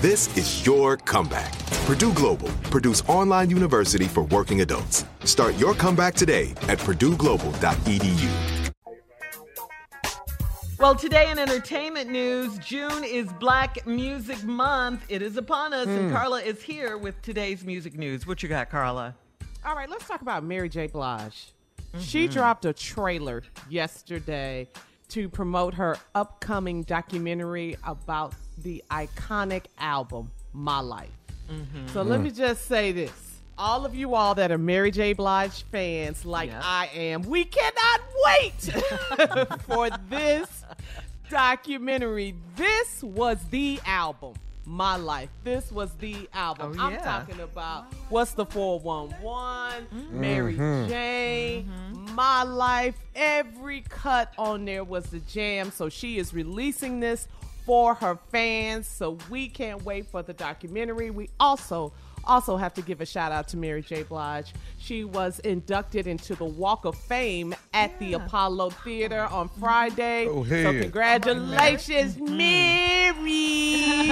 This is your comeback. Purdue Global, Purdue's online university for working adults. Start your comeback today at purdueglobal.edu. Well, today in entertainment news, June is Black Music Month. It is upon us, and Hmm. Carla is here with today's music news. What you got, Carla? All right, let's talk about Mary J. Blige. She Mhm. dropped a trailer yesterday to promote her upcoming documentary about the iconic album, My Life. So let Mm. me just say this. All of you all that are Mary J. Blige fans, like Yeah. I am, we cannot wait for this documentary. This was the album, My Life. This was the album. Oh, I'm talking about what's the 411, Mary Mm-hmm. J, My Life. Every cut on there was the jam. So she is releasing this for her fans. So we can't wait for the documentary. We also also have to give a shout out to Mary J. Blige. She was inducted into the Walk of Fame at the Apollo Theater on Friday. Go so ahead. congratulations, Mary.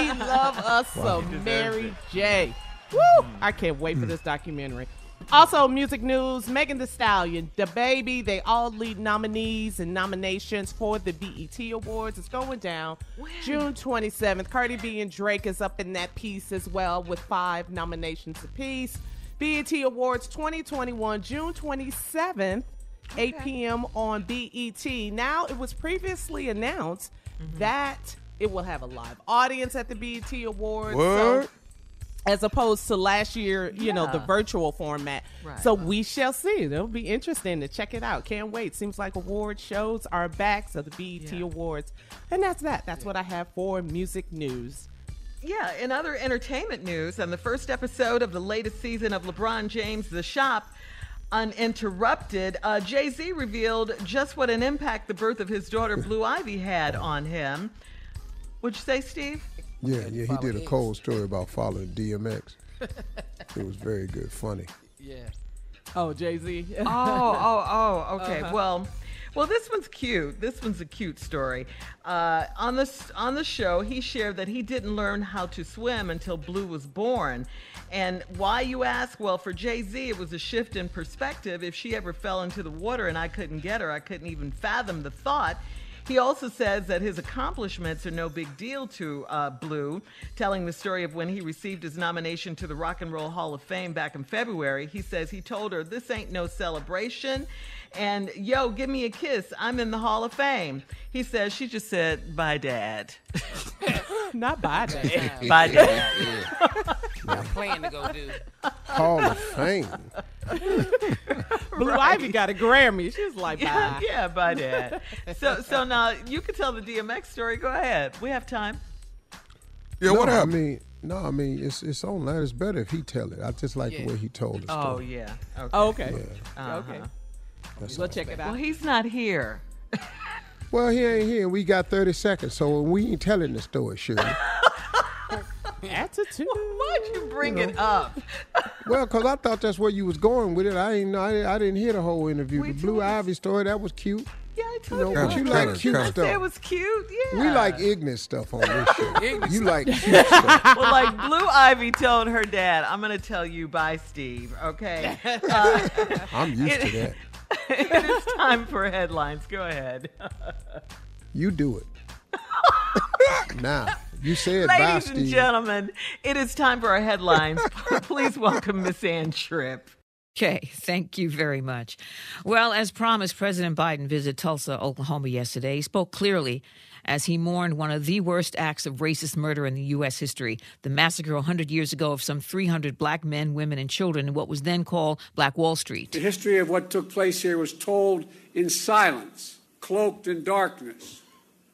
Love us some Mary J. Woo! I can't wait for mm. this documentary. Also, music news Megan Thee Stallion, DaBaby, they all lead nominees and nominations for the BET Awards. It's going down June 27th. Cardi B and Drake is up in that piece as well with five nominations apiece. BET Awards 2021, June 27th, 8 p.m. on BET. Now, it was previously announced mm-hmm. that it will have a live audience at the BET Awards. So- What? As opposed to last year, you know, the virtual format. Right. So we shall see. It'll be interesting to check it out. Can't wait. Seems like award shows are back, so the BET Yeah. Awards. And that's that. That's what I have for music news. Yeah, in other entertainment news, on the first episode of the latest season of LeBron James' The Shop, Uninterrupted, uh, Jay Z revealed just what an impact the birth of his daughter Blue Ivy had on him. Would you say, Steve? Yeah, yeah, he did a cold story about following DMX. it was very good, funny. Yeah. Oh, Jay Z. oh, oh, oh, okay. Uh-huh. Well, Well, this one's cute. This one's a cute story. Uh, on the on the show, he shared that he didn't learn how to swim until Blue was born. And why you ask? Well, for Jay Z, it was a shift in perspective. If she ever fell into the water and I couldn't get her, I couldn't even fathom the thought. He also says that his accomplishments are no big deal to uh, Blue, telling the story of when he received his nomination to the Rock and Roll Hall of Fame back in February. He says he told her, This ain't no celebration. And yo, give me a kiss. I'm in the Hall of Fame. He says, She just said, Bye, Dad. Not bye, Dad. Bye, Dad. Got a plan to go do. Hall of Fame. Blue Ivy got a Grammy. She's like, bye. Yeah, by bye, Dad. So, so now you can tell the DMX story. Go ahead. We have time. Yeah, no, what I happened? mean, no, I mean it's it's online. It's better if he tell it. I just like Yeah. the way he told the Oh, story. yeah. Okay. Oh, okay. Yeah, uh-huh. Okay. that's We'll check it out. Well, he's not here. Well, he ain't here. We got 30 seconds, so we ain't telling the story, Shirley. Attitude. Why'd you bring it up? Well, because I thought that's where you was going with it. I ain't know. I, I didn't hear the whole interview. We the Blue told Ivy story, that was cute. Yeah, I You told know, you. but you Kinda, like cute kinda. stuff. It was cute. Yeah. We like ignorant stuff on this show. You like cute stuff. well, like Blue Ivy told her dad, "I'm going to tell you bye, Steve." Okay. Uh, I'm used to that. it is time for headlines. Go ahead. You do it. now, you said bye, Ladies and Steve. gentlemen, it is time for our headlines. Please welcome Miss Ann Tripp. Okay, thank you very much. Well, as promised, President Biden visited Tulsa, Oklahoma yesterday. He spoke clearly as he mourned one of the worst acts of racist murder in the U.S. history the massacre 100 years ago of some 300 black men, women, and children in what was then called Black Wall Street. The history of what took place here was told in silence, cloaked in darkness.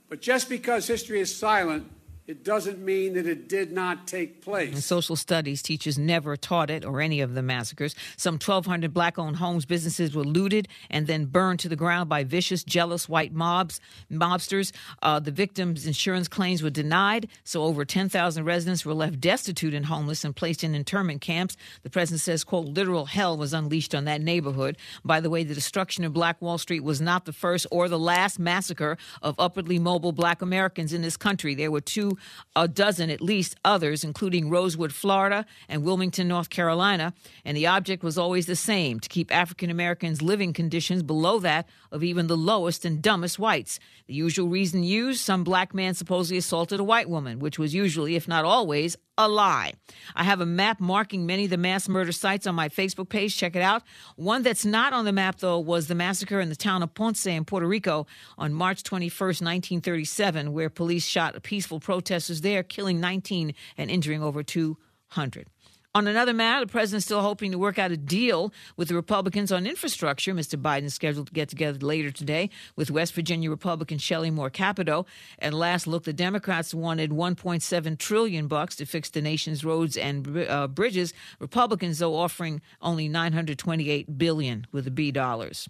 But just because history is silent, it doesn't mean that it did not take place. Social studies teachers never taught it or any of the massacres. Some 1,200 black owned homes, businesses were looted and then burned to the ground by vicious, jealous white mobs, mobsters. Uh, the victims' insurance claims were denied, so over 10,000 residents were left destitute and homeless and placed in internment camps. The president says, quote, literal hell was unleashed on that neighborhood. By the way, the destruction of Black Wall Street was not the first or the last massacre of upwardly mobile black Americans in this country. There were two a dozen at least others, including Rosewood, Florida, and Wilmington, North Carolina. And the object was always the same to keep African Americans' living conditions below that of even the lowest and dumbest whites. The usual reason used some black man supposedly assaulted a white woman, which was usually, if not always, a lie. I have a map marking many of the mass murder sites on my Facebook page. Check it out. One that's not on the map, though, was the massacre in the town of Ponce in Puerto Rico on March 21st, 1937, where police shot peaceful protesters there, killing 19 and injuring over 200. On another matter, the president's still hoping to work out a deal with the Republicans on infrastructure. Mr. Biden is scheduled to get together later today with West Virginia Republican Shelley Moore Capito. At last look, the Democrats wanted 1.7 trillion bucks to fix the nation's roads and uh, bridges. Republicans, though, offering only 928 billion with the B dollars.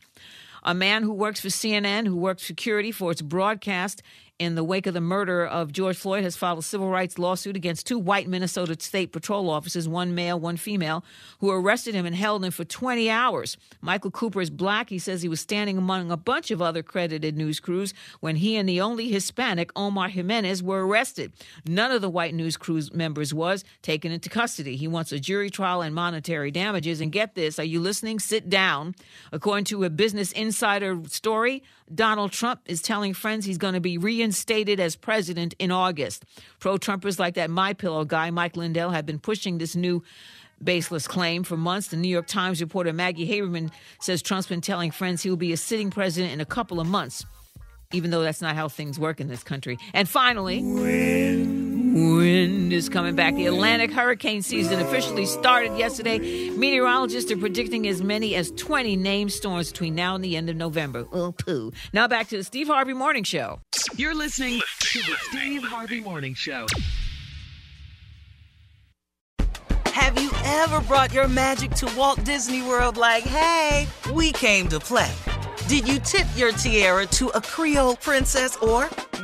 A man who works for CNN, who worked security for its broadcast in the wake of the murder of George Floyd, has filed a civil rights lawsuit against two white Minnesota State Patrol officers, one male, one female, who arrested him and held him for 20 hours. Michael Cooper is black. He says he was standing among a bunch of other credited news crews when he and the only Hispanic, Omar Jimenez, were arrested. None of the white news crews members was taken into custody. He wants a jury trial and monetary damages. And get this, are you listening? Sit down. According to a Business Insider story, Donald Trump is telling friends he's going to be reinstated as president in August. Pro Trumpers like that My Pillow guy, Mike Lindell, have been pushing this new baseless claim for months. The New York Times reporter Maggie Haberman says Trump's been telling friends he will be a sitting president in a couple of months, even though that's not how things work in this country. And finally, Wind is coming back. The Atlantic hurricane season officially started yesterday. Meteorologists are predicting as many as 20 named storms between now and the end of November. Oh, poo. Now back to the Steve Harvey Morning Show. You're listening to the Steve Harvey Morning Show. Have you ever brought your magic to Walt Disney World like, hey, we came to play? Did you tip your tiara to a Creole princess or